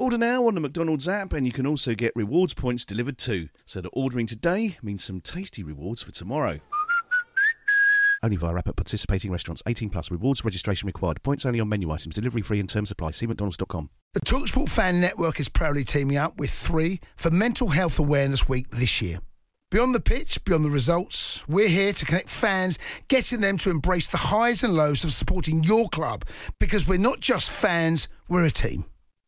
Order now on the McDonald's app, and you can also get rewards points delivered too. So that ordering today means some tasty rewards for tomorrow. Only via app at participating restaurants. 18 plus. Rewards registration required. Points only on menu items. Delivery free and terms apply. See mcdonalds.com. The Talksport Fan Network is proudly teaming up with three for Mental Health Awareness Week this year. Beyond the pitch, beyond the results, we're here to connect fans, getting them to embrace the highs and lows of supporting your club because we're not just fans, we're a team.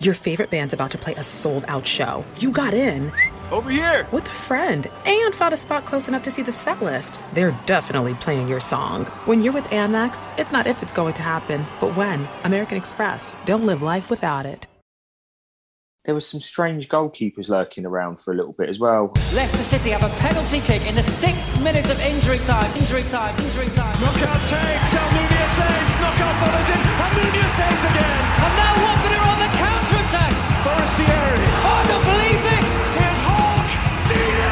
Your favorite band's about to play a sold out show. You got in. Over here! With a friend and found a spot close enough to see the set list. They're definitely playing your song. When you're with Amex, it's not if it's going to happen, but when. American Express. Don't live life without it. There was some strange goalkeepers lurking around for a little bit as well. Leicester City have a penalty kick in the sixth minute of injury time. Injury time, injury time. Knockaert takes, Almunia saves, Knockaert follows in, Almunia saves again. And now Watford are on the counter-attack. Forestieri. Oh, I don't believe this. Here's Hogg. Deeney.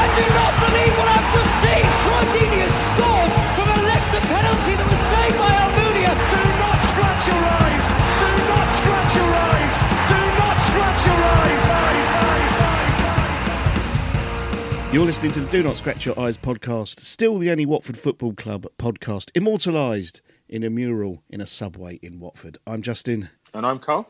I do not believe what I've just seen. Troy Deeney has scored from a Leicester penalty that was saved by Almunia. Do not scratch your eyes. Do not scratch your eyes. Do not scratch your eyes. eyes, eyes, eyes, eyes. You're listening to the Do Not Scratch Your Eyes podcast, still the only Watford Football Club podcast, immortalised in a mural in a subway in Watford. I'm Justin. And I'm Carl.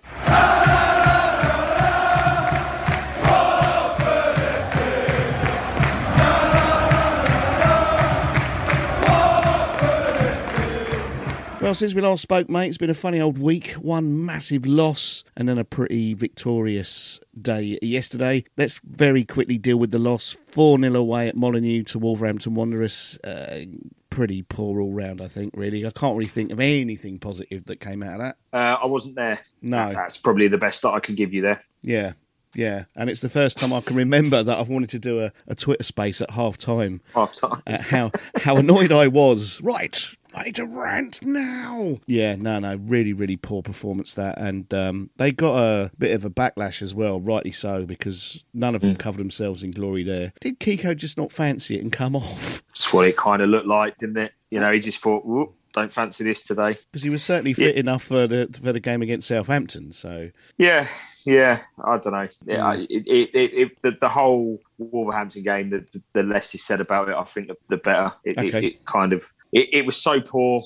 Well, since we last spoke, mate, it's been a funny old week. One massive loss and then a pretty victorious day yesterday. Let's very quickly deal with the loss. 4 0 away at Molyneux to Wolverhampton Wanderers. Uh, pretty poor all round, I think, really. I can't really think of anything positive that came out of that. Uh, I wasn't there. No. That's probably the best that I can give you there. Yeah, yeah. And it's the first time I can remember that I've wanted to do a, a Twitter space at half time. Half time. how how annoyed I was. Right, I need to rant now. Yeah, no, no, really, really poor performance that, and um, they got a bit of a backlash as well, rightly so, because none of them covered themselves in glory there. Did Kiko just not fancy it and come off? That's what it kind of looked like, didn't it? You know, he just thought, Whoop, don't fancy this today. Because he was certainly fit enough for the for the game against Southampton. So Yeah, yeah. I don't know. Yeah, Mm. It, it, it, it, the, the whole Wolverhampton game, the, the less is said about it, I think the, the better. It, it, Okay. it kind of it, it was so poor,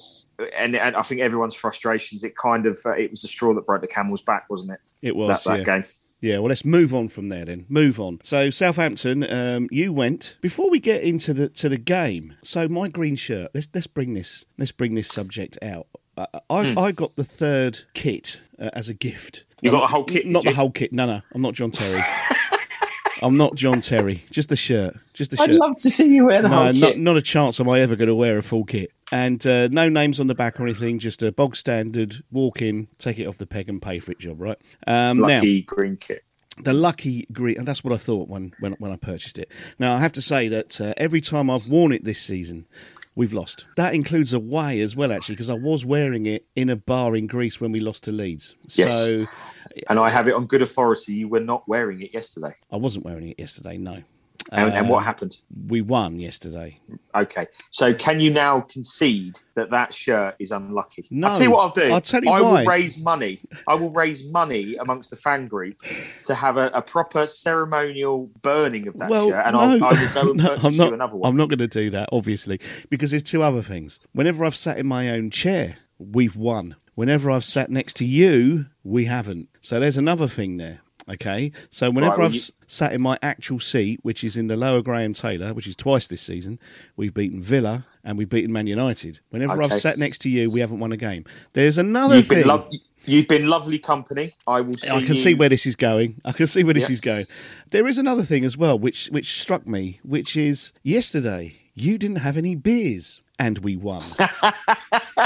and, and I think everyone's frustrations. It kind of uh, it was the straw that broke the camel's back, wasn't it? it was that, that yeah. game. Yeah, well, let's move on from there then. Move on. So Southampton, um, you went before we get into the to the game. So my green shirt. Let's let's bring this let's bring this subject out. Uh, I I got the third kit uh, as a gift. Hmm. You got a whole kit, Not the you? whole kit. No, no, I'm not John Terry. I'm not John Terry. Just the shirt. Just the I'd shirt. love to see you wear the No, whole kit. not a chance am I ever going to wear a full kit. And uh, no names on the back or anything, just a bog standard walk in, take it off the peg and pay for it job, right? Um, now, Lucky green kit. the lucky green, and that's what I thought when, when, when I purchased it. Now, I have to say that uh, every time I've worn it this season, we've lost. That includes away as well, actually, because I was wearing it in a bar in Greece when we lost to Leeds. Yes. So And I have it on good authority. You were not wearing it yesterday. I wasn't wearing it yesterday, no. And, and Uh, what happened? We won yesterday. Okay. So can you now concede that that shirt is unlucky? No. I'll tell you what I'll do. I'll tell you I why. will raise money. I will raise money amongst the fan group to have a, a proper ceremonial burning of that well, shirt, and no, I'll, I will go and no, purchase I'm not, you another one. I'm not going to do that, obviously, because there's two other things. Whenever I've sat in my own chair, we've won. Whenever I've sat next to you, we haven't. So there's another thing there. Okay, so whenever well, I've you- sat in my actual seat, which is in the lower Graham Taylor, which is twice this season, we've beaten Villa and we've beaten Man United. Whenever I've sat next to you, we haven't won a game. There's another You've thing. been, lo- you've been lovely company. I will see I can you- see where this is going. I can see where this is going. There is another thing as well, which which struck me, which is yesterday you didn't have any beers and we won.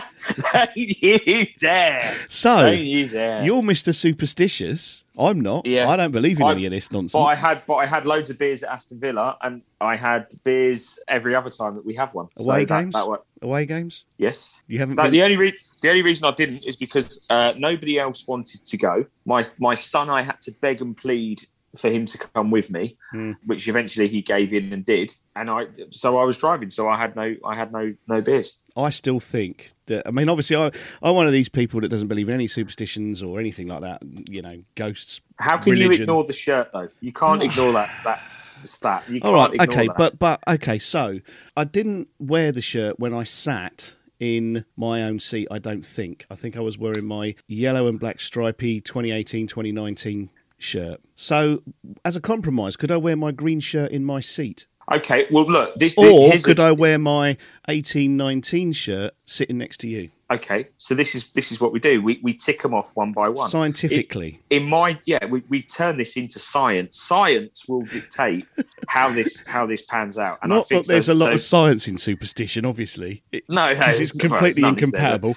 You dare. So Don't you dare. you're Mr. Superstitious. I'm not. Yeah. I don't believe in I- any of this nonsense. But I had, but I had loads of beers at Aston Villa, and I had beers every other time that we have one. Away that- games? that wa- Away games? yes. You haven't No, been- the only re- the only reason I didn't is because uh, nobody else wanted to go. My my son, I had to beg and plead for him to come with me, Hmm. which eventually he gave in and did. And I, so I was driving, so I had no, I had no, no beers. I still think that. I mean, obviously, I, I'm one of these people that doesn't believe in any superstitions or anything like that. You know, ghosts. How can you ignore the shirt though? You can't ignore that that stat. You All right, okay, that. but but okay. So I didn't wear the shirt when I sat in my own seat. I don't think. I think I was wearing my yellow and black stripy 2018-2019 shirt. So as a compromise, could I wear my green shirt in my seat? okay, well look, this, this Or could I wear my 1819 shirt sitting next to you? Okay, so this is this is what we do. We we tick them off one by one. Scientifically. in my yeah, we, we turn this into science. Science will dictate how this how this pans out. And I Not think that there's so- a lot so- of science in superstition, obviously. It- no, no, 'cause it's well, completely none, is there? incompatible.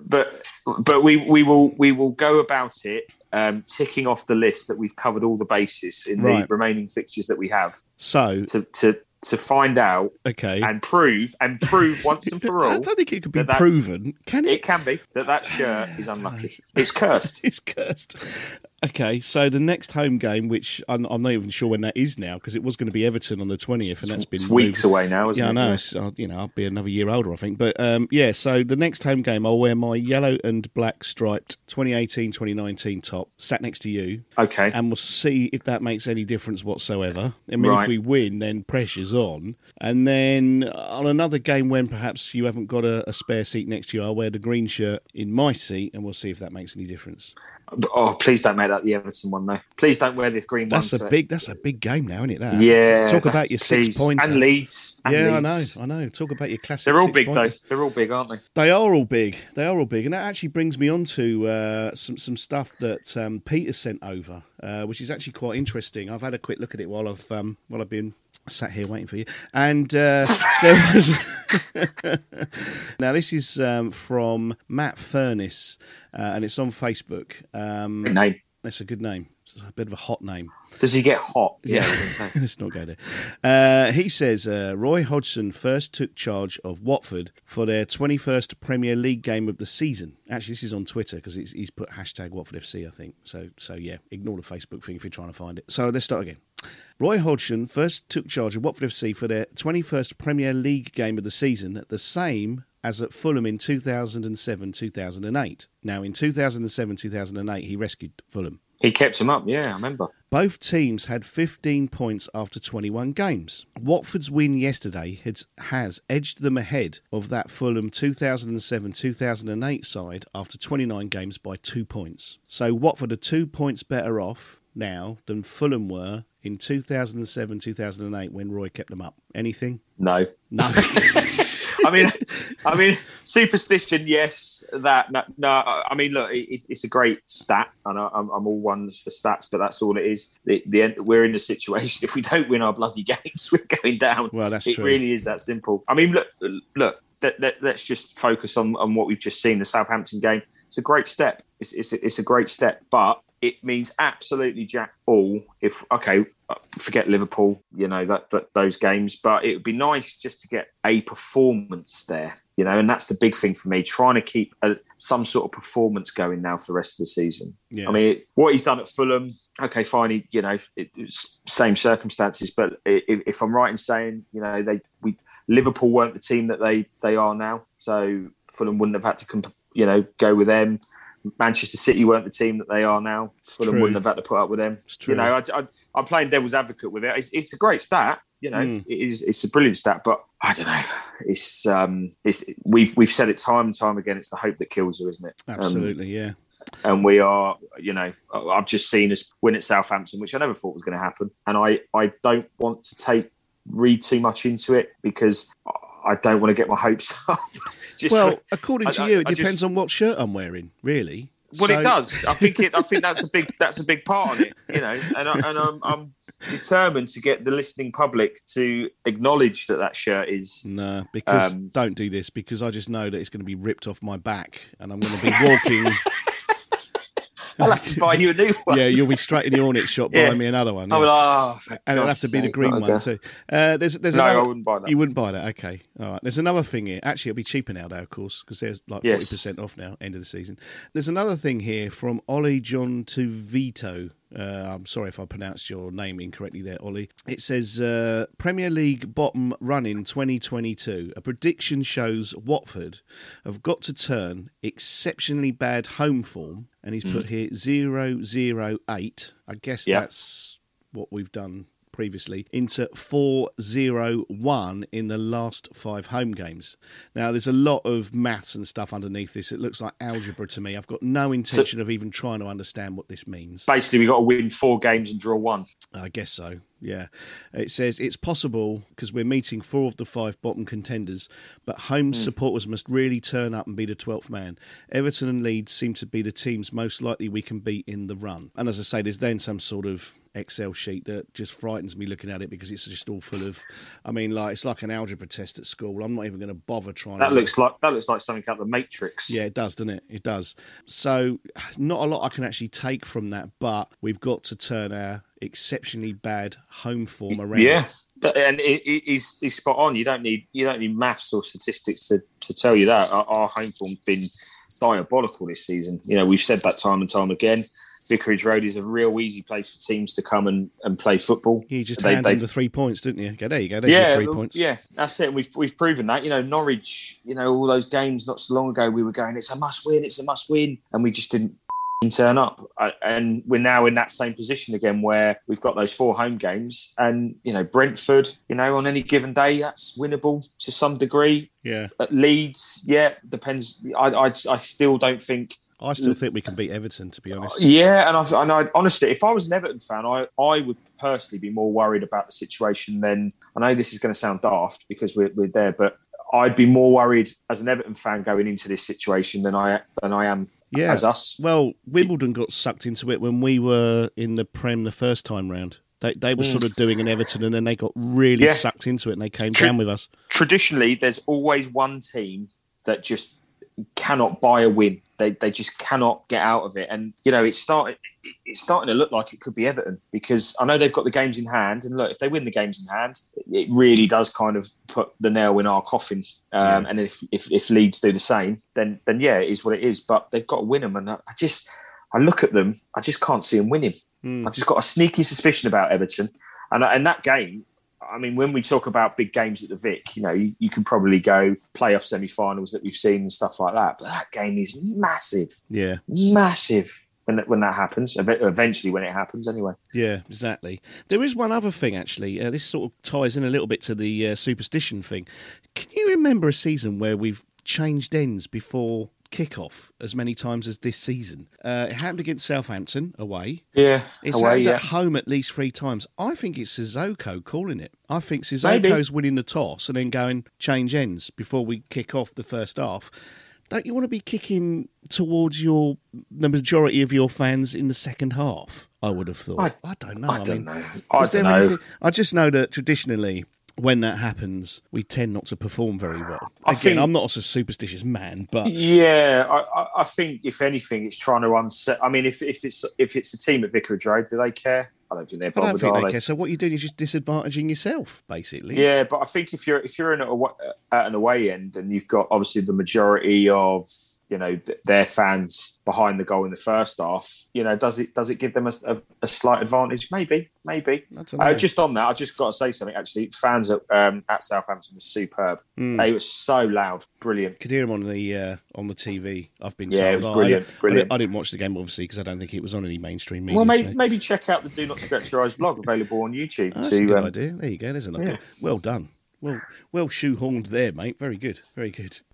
But but we we will we will go about it. Um, ticking off the list that we've covered all the bases in Right. the remaining fixtures that we have So, to to to find out okay. and prove and prove once and for all I don't think it could be that that- proven, can it it? can be that that shirt is unlucky. It's cursed. It's cursed. Okay, so the next home game, which I'm, I'm not even sure when that is now, because it was going to be Everton on the 20th, and that's been It's weeks moved. away now, isn't Yeah, I it? know. It's, uh, you know, I'll be another year older, I think. But um, yeah, so the next home game, I'll wear my yellow and black striped 2018-2019 top, sat next to you, Okay. and we'll see if that makes any difference whatsoever. I mean, if we win, then pressure's on. And then on another game when perhaps you haven't got a, a spare seat next to you, I'll wear the green shirt in my seat, and we'll see if that makes any difference. Oh, please don't make that the Everton one though. Please don't wear this green That's one. a big. That's a big game now, isn't it? That. Yeah. Talk about your six points and Leeds. and yeah, I know. I know. Talk about your classic. They're all big though. They're all big, aren't they? They are all big. They are all big, and that actually brings me on to uh, some some stuff that um, Peter sent over, uh, which is actually quite interesting. I've had a quick look at it while I've um, while I've been sat here waiting for you, and uh, there was. now this is um, from Matt Furnace, uh, and it's on Facebook. Um, Good name. that's a good name. It's a bit of a hot name. Does he get hot? Yeah, I was gonna say. let's not go there. Uh, he says uh, Roy Hodgson first took charge of Watford for their 21st Premier League game of the season. Actually, this is on Twitter because he's, he's put hashtag Watford FC, I think. So, so yeah, ignore the Facebook thing if you're trying to find it. So let's start again. Roy Hodgson first took charge of Watford FC for their 21st Premier League game of the season, the same as at Fulham in 2007 2008. Now, in 2007 2008, he rescued Fulham. He kept him up. Yeah, I remember. Both teams had 15 points after 21 games. Watford's win yesterday has, has edged them ahead of that Fulham 2007 2008 side after 29 games by two points. So Watford are two points better off now than Fulham were in 2007 2008 when Roy kept them up. Anything? No. No. I mean, I mean, superstition. Yes, that. No, no I mean, look, it, it's a great stat, and I- I'm, I'm all ones for stats, but that's all it is. The, the end, we're in a situation. If we don't win our bloody games, we're going down. Well, that's it true. really is that simple. I mean, look, look. Let, let, let's just focus on, on what we've just seen. The Southampton game. It's a great step. It's, it's, it's a great step, but it means absolutely jack all. If okay, uh, forget Liverpool, you know that, that those games, but it would be nice just to get a performance there, you know, and that's the big thing for me. Trying to keep a, some sort of performance going now for the rest of the season. Yeah. I mean, what he's done at Fulham, okay, fine, he, you know, it, it's same circumstances, but if, if I'm right in saying, you know, they we Liverpool weren't the team that they they are now, so Fulham wouldn't have had to, comp- you know, go with them. Manchester City weren't the team that they are now. Fulham true. wouldn't have had to put up with them. It's true. You know, I, I, I'm playing devil's advocate with it. It's, it's a great stat. You know, Mm. it is. It's a brilliant stat, but I don't know. It's um, it's we've we've said it time and time again. It's the hope that kills her, isn't it? Um, Absolutely, yeah. and we are, you know, I've just seen us win at Southampton, which I never thought was going to happen. And I, I don't want to take read too much into it because I don't want to get my hopes up. Just Well, for- according to I- you, it I just- depends on what shirt I'm wearing, really. Well, So- it does. I think it. I think that's a big. That's a big part of it. You know, and, I, and I'm, I'm determined to get the listening public to acknowledge that that shirt is. No, because Um, don't do this because I just know that it's going to be ripped off my back and I'm going to be walking. I'll have to buy you a new one. yeah, you'll be straight in the Hornet shop Yeah. buying me another one. Yeah. will. Oh, for and it'll have to be the green one too. Uh, there's, there's No, another, I wouldn't buy that. You wouldn't buy that, okay? All right. There's another thing here. Actually, it'll be cheaper now, though, of course, because they're like forty Yes. percent off now, end of the season. There's another thing here from Ollie John to Vito. Uh, I'm sorry if I pronounced your name incorrectly there, Ollie. It says uh, Premier League bottom run in 2022. A prediction shows Watford have got to turn exceptionally bad home form, and he's put here 008. I guess that's what we've done previously into 4-0-1 in the last five home games. Now there's a lot of maths and stuff underneath this. It looks like algebra to me. I've got no intention of even trying to understand what this means. Basically, we've got to win four games and draw one. I guess so. Yeah. It says it's possible because we're meeting four of the five bottom contenders, but home hmm. supporters must really turn up and be the 12th man. Everton and Leeds seem to be the teams most likely we can beat in the run. And as I say, there's then some sort of Excel sheet that just frightens me looking at it because it's just all full of, I mean, like it's like an algebra test at school. I'm not even going to bother trying That looks like that looks like something out of the Matrix. Yeah, it does, doesn't it? It does. So, not a lot I can actually take from that, but we've got to turn our exceptionally bad home form around. Yeah, and he's, he's spot on. You don't need you don't need maths or statistics to, to tell you that our, our home form's been diabolical this season. You know, we've said that time and time again. Vicarage Road is a real easy place for teams to come and, and play football. You just They- hand them the three points, didn't you? Go there you go. There's yeah, your three points. yeah, that's it. We've we've proven that. You know, Norwich. You know, all those games not so long ago, we were going, it's a must win, it's a must win, and we just didn't turn up. And we're now in that same position again, where we've got those four home games, and you know, Brentford. You know, on any given day, that's winnable to some degree. Yeah. At Leeds, yeah, depends. I I, I still don't think. I still think we can beat Everton, to be honest. Uh, yeah, and I, and I honestly, if I was an Everton fan, I, I would personally be more worried about the situation than I know this is going to sound daft because we're, we're there, but I'd be more worried as an Everton fan going into this situation than I than I am Yeah. as us. Well, Wimbledon got sucked into it when we were in the Prem the first time round. They, they were sort of doing an Everton and then they got really Mm. Yeah. sucked into it and they came True. down with us. Traditionally, there's always one team that just cannot buy a win. They, they just cannot get out of it, and you know it's starting. It's starting to look like it could be Everton because I know they've got the games in hand, and look, if they win the games in hand, it really does kind of put the nail in our coffin. Um, And if, if if Leeds do the same, then then yeah, it is what it is. But they've got to win them, and I I just I look at them, I just can't see them winning. I've just got a sneaky suspicion about Everton, and and that game. I mean, when we talk about big games at the Vic, you know, you, you can probably go playoff semi-finals that we've seen and stuff like that. But that game is massive, Yeah. massive when that, when that happens. Eventually, when it happens, anyway. Yeah, exactly. There is one other thing, actually. Uh, this sort of ties in a little bit to the uh, superstition thing. Can you remember a season where we've changed ends before kick-off as many times as this season? Uh, it happened against Southampton away. Yeah, It's away. happened Yeah, at home at least three times. I think it's Sissoko calling it. I think. Sissoko's winning the toss and then going change ends before we kick off the first half. Don't you want to be kicking towards your the majority of your fans in the second half? I would have thought. I, I- don't know. I don't mean, know. I don't know. anything? I just know that traditionally. When that happens, we tend not to perform very well. I Again, think- I'm not a superstitious man, but yeah. I, I, think if anything, it's trying to unset. I mean, if, if it's if it's a team at Vicarage Road, do they care? I don't think they're I don't bothered. think they they? care. So what you're doing is just disadvantaging yourself, basically. Yeah, but I think if you're if you're in at, a, at an away end and you've got obviously the majority of you know their fans behind the goal in the first half, you know, does it does it give them a, a, a slight advantage? Maybe, maybe. I. Uh, just on that, I just got to say something. Actually, fans at um, at Southampton were superb. Hmm. They were so loud, brilliant. could hear them on the uh, on the TV. I've been Yeah, told. it was I- brilliant, I, brilliant. didn't, I didn't watch the game obviously because I don't think it was on any mainstream media. Well, maybe so- maybe check out the Do Not Scratch Your Eyes vlog available on YouTube. Oh, that's a good um, idea. There you go. There's an yeah. idea. Well done. Well, well shoehorned there, mate. Very good. Very good.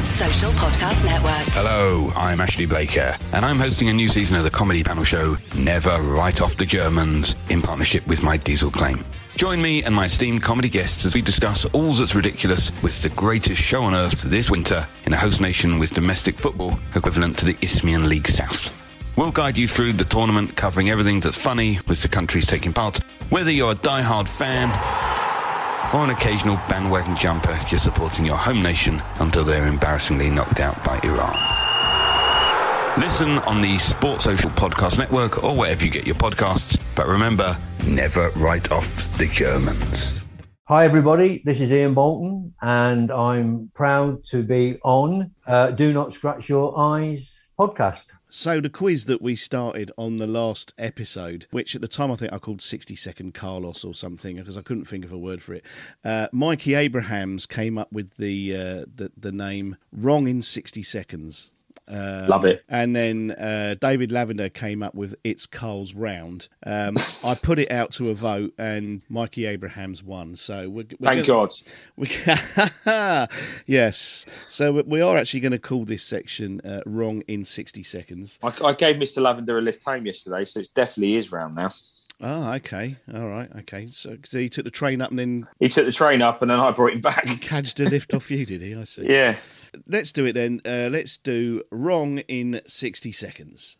Sports Social Podcast Network. Hello, I'm Ashley Blaker, and I'm hosting a new season of the comedy panel show Never Write Off the Germans in partnership with my diesel claim. Join me and my esteemed comedy guests as we discuss all that's ridiculous with the greatest show on earth this winter in a host nation with domestic football equivalent to the Isthmian League South. We'll guide you through the tournament, covering everything that's funny with the countries taking part, whether you're a die-hard fan or an occasional bandwagon jumper just supporting your home nation until they're embarrassingly knocked out by Iran. Listen on the Sports Social Podcast Network or wherever you get your podcasts. But remember, never write off the Germans. Hi, everybody. This is Ian Bolton, and I'm proud to be on uh, Do Not Scratch Your Eyes podcast. So the quiz that we started on the last episode, which at the time I think I called 60 second Carlos or something because I couldn't think of a word for it. Uh, Mikey Abrahams came up with the, uh, the the name wrong in 60 seconds. Um, Love it. And then uh, David Lavender came up with It's Carl's Round. Um, I put it out to a vote, and Mikey Abrahams won. So we're, we're Thank gonna- God. we yes. So we- are actually going to call this section uh, wrong in 60 seconds. I, I gave Mr. Lavender a lift home yesterday, so it definitely is round now. Oh, okay. All right. Okay. So, so he took the train up and then He took the train up, and then I brought him back. He cadged a lift off you, did he? I see. Yeah. Let's do it then. Uh, let's do wrong in 60 seconds.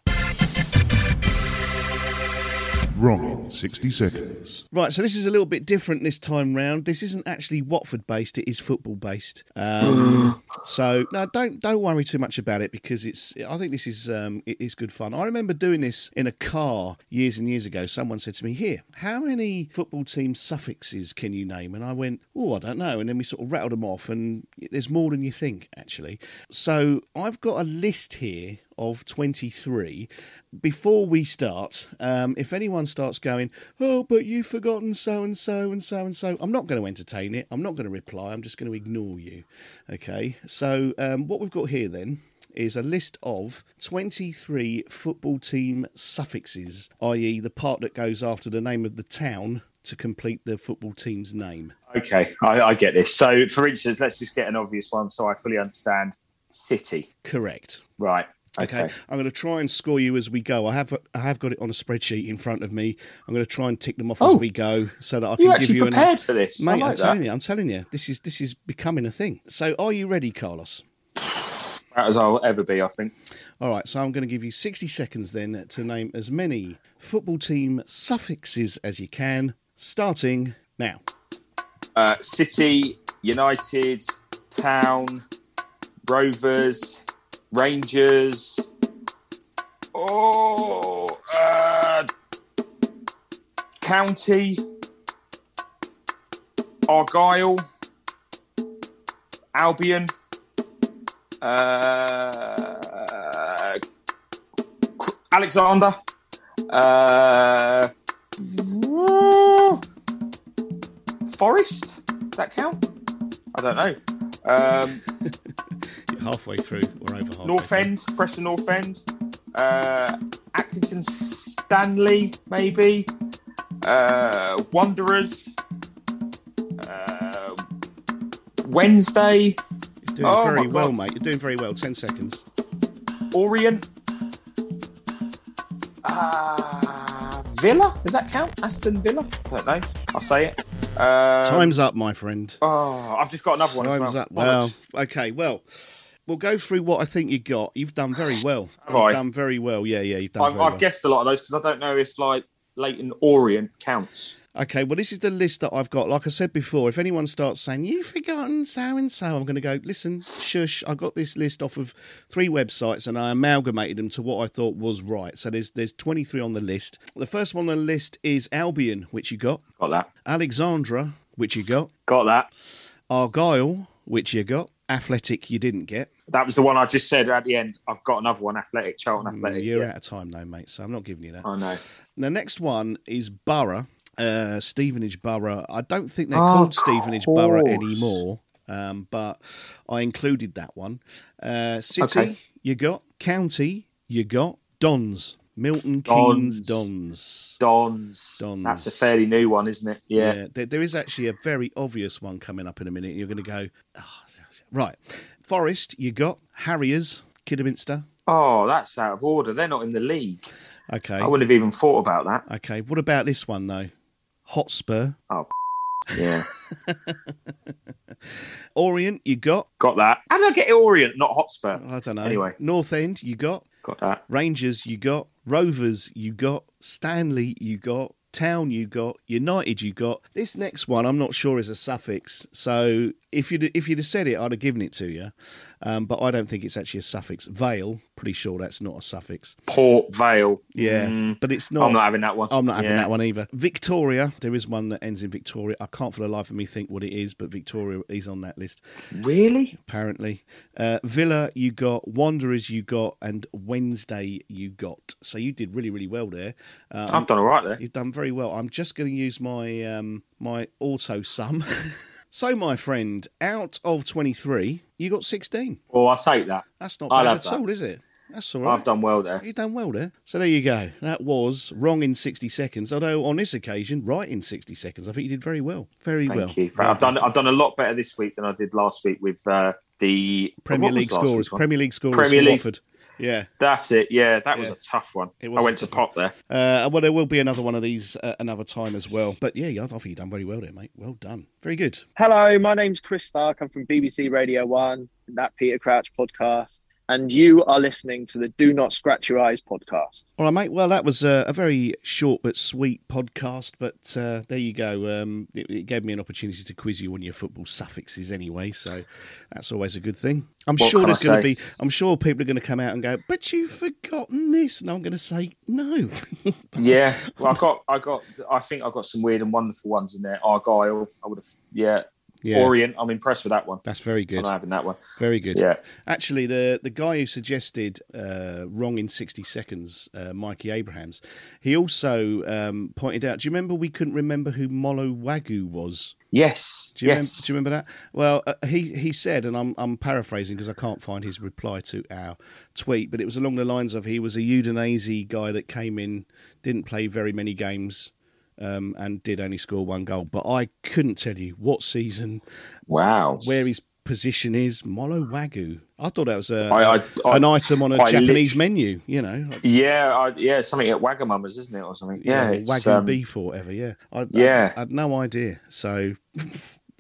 Wrong in 60 seconds. Right, so this is a little bit different this time round. This isn't actually Watford based; it is football based. Um, so no, don't don't worry too much about it because it's. I think this is um, it is good fun. I remember doing this in a car years and years ago. Someone said to me, "Here, how many football team suffixes can you name?" And I went, "Oh, I don't know." And then we sort of rattled them off, and there's more than you think actually. So I've got a list here of 23. Before we start, um, if anyone starts going, oh, but you've forgotten so and so and so and so, I'm not going to entertain it. I'm not going to reply. I'm just going to ignore you. Okay. So, um, what we've got here then is a list of 23 football team suffixes, i.e., the part that goes after the name of the town to complete the football team's name. Okay, I, I get this. So, for instance, let's just get an obvious one so I fully understand. City. Correct. Right. Okay. Okay. I'm going to try and score you as we go. I have I have got it on a spreadsheet in front of me. I'm going to try and tick them off Oh. as we go so that I can give actually you an prepared answer. for this. I mate. I'm like telling you, I'm telling you, this is this is becoming a thing. So, are you ready, Carlos? About as I'll ever be, I think. All right. So, I'm going to give you 60 seconds then to name as many football team suffixes as you can, starting now. Uh, City, United, Town, Rovers, Rangers. Oh, uh, County, Argyle, Albion, uh, Alexander, uh, Forest. Does that count? I don't know. Um, You're halfway through. We're over halfway. North through. End, Preston North End, uh, Accrington Stanley, maybe, uh, Wanderers, uh, Wednesday, You're doing Oh, very well, God. mate. You're doing very well. 10 seconds. Orient, uh, Villa. Does that count? Aston Villa? I don't know. I'll say it. Um, Time's up, my friend. Oh, I've just got another one. Time's well. up. Well, okay. Well, we'll go through what I think you got. You've done very well. Have You've I? done very well. Yeah, yeah. You've done I've, I've well. guessed a lot of those because I don't know if like Leyton Orient counts. Okay, well, this is the list that I've got. Like I said before, if anyone starts saying, You've forgotten so and so, I'm going to go, Listen, shush, I got this list off of three websites and I amalgamated them to what I thought was right. So there's there's 23 on the list. The first one on the list is Albion, which you got, Got that. Alexandra, which you got, Got that. Argyle, which you got, Athletic, you didn't get. That was the one I just said at the end. I've got another one. Athletic, Charlton Athletic. You're yeah. out of time, though, mate, so I'm not giving you that. I know. The next one is Borough, Uh, Stevenage Borough. I don't think they're Oh, called of Stevenage Borough anymore, um, but I included that one. Uh, City, Okay. you got. County, you got. Dons. Milton Keynes Dons. Dons. Dons. That's a fairly new one, isn't it? Yeah. there, there is actually a very obvious one coming up in a minute. You're going to go, "Oh, right. Forest, you got. Harriers, Kidderminster. Oh, that's out of order. They're not in the league. Okay. I wouldn't have even thought about that. Okay. What about this one, though? Hotspur. Oh, yeah. Orient, you got. Got that. How did I get Orient, not Hotspur? I don't know. Anyway, North End, you got. got that. Rangers, you got. Rovers, you got. Stanley, you got. Town, you got. United, you got. This next one, I'm not sure is a suffix. So if you'd if you'd have said it, I'd have given it to you. Um, but I don't think it's actually a suffix. Vale, pretty sure that's not a suffix. Port Vale. Yeah, Mm, but it's not. I'm not having that one. I'm not having Yeah. that one either. Victoria, there is one that ends in Victoria. I can't for the life of me think what it is, but Victoria is on that list. Really? Apparently. Uh, Villa, you got. Wanderers, you got. And Wednesday, you got. So you did really, really well there. Uh, I've done all right there. You've done very well. I'm just going to use my um, my auto sum. so, my friend, out of 23, you got 16. Well, I'll take that. That's not I'll bad at that. all, is it? That's all right. I've done well there. You've done well there. So there you go. That was wrong in 60 seconds. Although on this occasion, right in 60 seconds. I think you did very well. Very Thank well. you. I've done I've done a lot better this week than I did last week with uh, the Premier League last scorers. Premier League scorers Premier League. Watford. Yeah. That's it. Yeah, that was a tough one. It I went to tough one. pot there. Uh, well, there will be another one of these uh, another time as well. But yeah, I think you've done very well there, mate. Well done. Very good. Hello, my name's Chris Stark. I'm from BBC Radio 1, that Peter Crouch podcast. And you are listening to the Do Not Scratch Your Eyes podcast. All right, mate. Well, that was uh, a very short but sweet podcast. But uh, there you go. Um, it, it gave me an opportunity to quiz you on your football suffixes anyway, so that's always a good thing. I'm What sure there's going to be. I'm sure people are going to come out and go, "But you've forgotten this," and I'm going to say, "No." Yeah, well, I got, I got, I think I got some weird and wonderful ones in there. Argyle, I would have, yeah. Yeah. Orient, I'm impressed with that one. That's very good. I'm having that one. Very good. Yeah. Actually, the the guy who suggested uh, wrong in sixty seconds, uh, Mikey Abrahams, he also um, pointed out. Do you remember we couldn't remember who Molo Wagyu was? Yes. Do you, yes. remember, do you remember that? Well, uh, he he said, and I'm I'm paraphrasing because I can't find his reply to our tweet, but it was along the lines of he was a Udinese guy that came in, didn't play very many games. Um, and did only score one goal, but I couldn't tell you what season, Wow. where his position is. Molo Wagyu. I thought that was a, I- I- I- an item on a Japanese lit- menu. You know, Yeah, I, yeah, something at Wagamama's, isn't it, or something? Yeah, it's, Wagyu um, beef or whatever. Yeah, I, Yeah. I, I had no idea. So,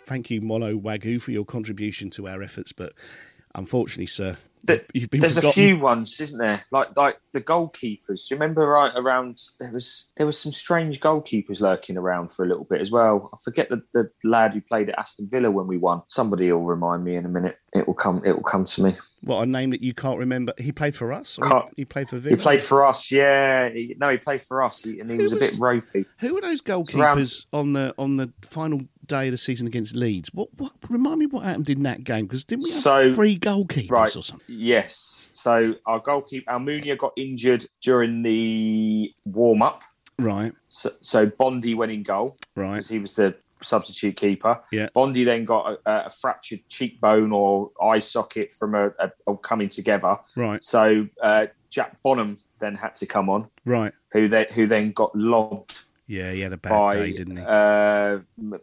thank you, Molo Wagyu, for your contribution to our efforts. But unfortunately, sir, Th- you've been There's forgotten. a few ones, isn't there? Like like the goalkeepers. Do you remember right around there was there was some strange goalkeepers lurking around for a little bit as well. I forget the, the lad who played at Aston Villa when we won. Somebody will remind me in a minute. It will come it will come to me. What a name that you can't remember. He played for us. Or he played for Villa. He played for us, yeah. He, no, he played for us, he, and he Who was a bit ropey. Who were those goalkeepers Around- on the on the final day of the season against Leeds? What what remind me what happened in that game? Because didn't we have So- three goalkeepers Right. or something? Yes. So our goalkeeper Almunia got injured during the warm up. Right, So, so Bondi went in goal. right, because he was the substitute keeper. Yeah. Bondi then got a, a fractured cheekbone or eye socket from a, a, a coming together. right, So uh, Jack Bonham then had to come on, right. who then who then got lobbed Yeah, he had a bad by day, didn't he? uh,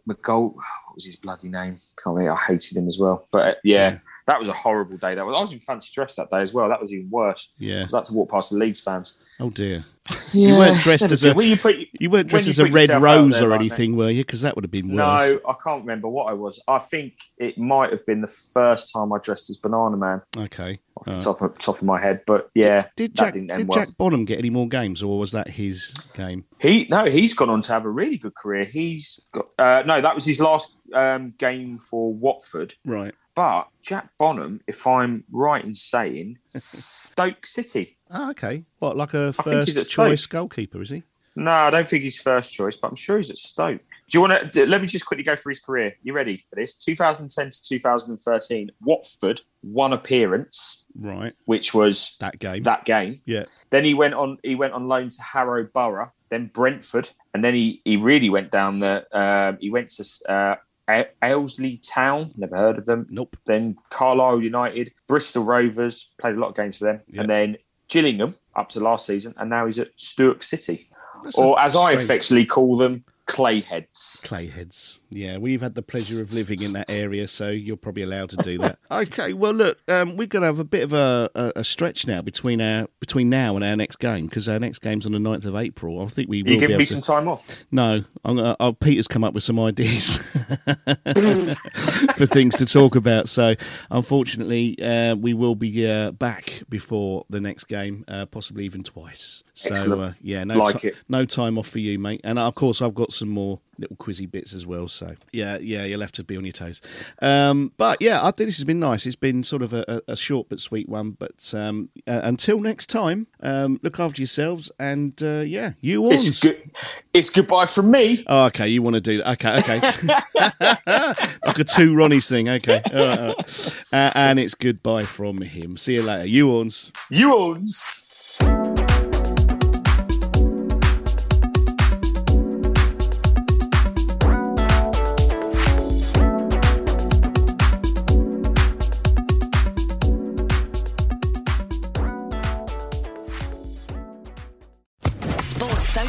McGold. What was his bloody name? Can't remember. I hated him as well. But uh, yeah, Yeah. That was a horrible day. That was. I was in fancy dress that day as well. That was even worse. Yeah. I was like to walk past the Leeds fans. Oh dear. Yeah, you weren't dressed as a When you put- you weren't dressed you as a red rose there or anything, were you? Because that would have been worse. No, I can't remember what I was. I think it might have been the first time I dressed as Banana Man Okay. off the Uh, top of, top of my head. But yeah, did that Jack didn't did well. Jack Bonham get any more games, or was that his game? He no, he's gone on to have a really good career. He's got uh, no, that was his last um, game for Watford. Right. But Jack Bonham, if I'm right in saying, Stoke City. Ah, okay. What, like a first at Stoke. choice goalkeeper? Is he? No, I don't think he's first choice, but I'm sure he's at Stoke. Do you want to? Let me just quickly go through his career. You ready for this? 2010 to 2013, Watford one appearance, Right. which was That game. that game. Yeah. Then he went on. He went on loan to Harrow Borough then Brentford, and then he he really went down the. Um, he went to. Uh, A- Aylesbury Town, never heard of them. Nope. Then Carlisle United, Bristol Rovers, played a lot of games for them, Yep. and then Gillingham up to last season, and now he's at Stoke City, That's or as I affectionately call them, Clayheads. Clayheads. Yeah, we've had the pleasure of living in that area, so you're probably allowed to do that. okay, well, look, um, we're going to have a bit of a, a, a stretch now between our between now and our next game because our next game's on the 9th of April. I think we will You be give able me to- some time off. No, I'm gonna, uh, Peter's come up with some ideas for things to talk about. So, unfortunately, uh, we will be uh, back before the next game, uh, possibly even twice. So, uh, yeah, no, Like it. no time off for you, mate. And uh, of course, I've got some more little quizzy bits as well. So, yeah, yeah, you'll have to be on your toes. Um, but yeah, I think this has been nice. It's been sort of a, a, short but sweet one. But um, uh, until next time, um, look after yourselves, and uh, yeah, you on. It's good. It's goodbye from me. Oh, okay. You want to do that? Okay, okay. like a two Ronnies thing. Okay. All right, all right. Uh, and it's goodbye from him. See you later. You ons. You owns.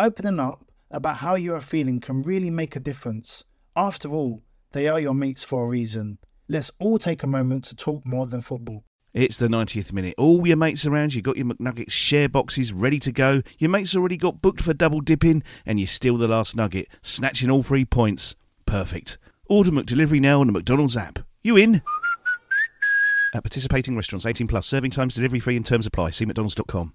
Opening up about how you are feeling can really make a difference. After all, they are your mates for a reason. Let's all take a moment to talk more than football. It's the 90th minute. All your mates around you got your McNuggets share boxes ready to go. Your mates already got booked for double dipping, and you steal the last nugget, snatching all three points. Perfect. Order McDelivery now on the McDonald's app. You in? At participating restaurants, 18 plus, serving times, delivery free, and terms apply. See McDonald's.com.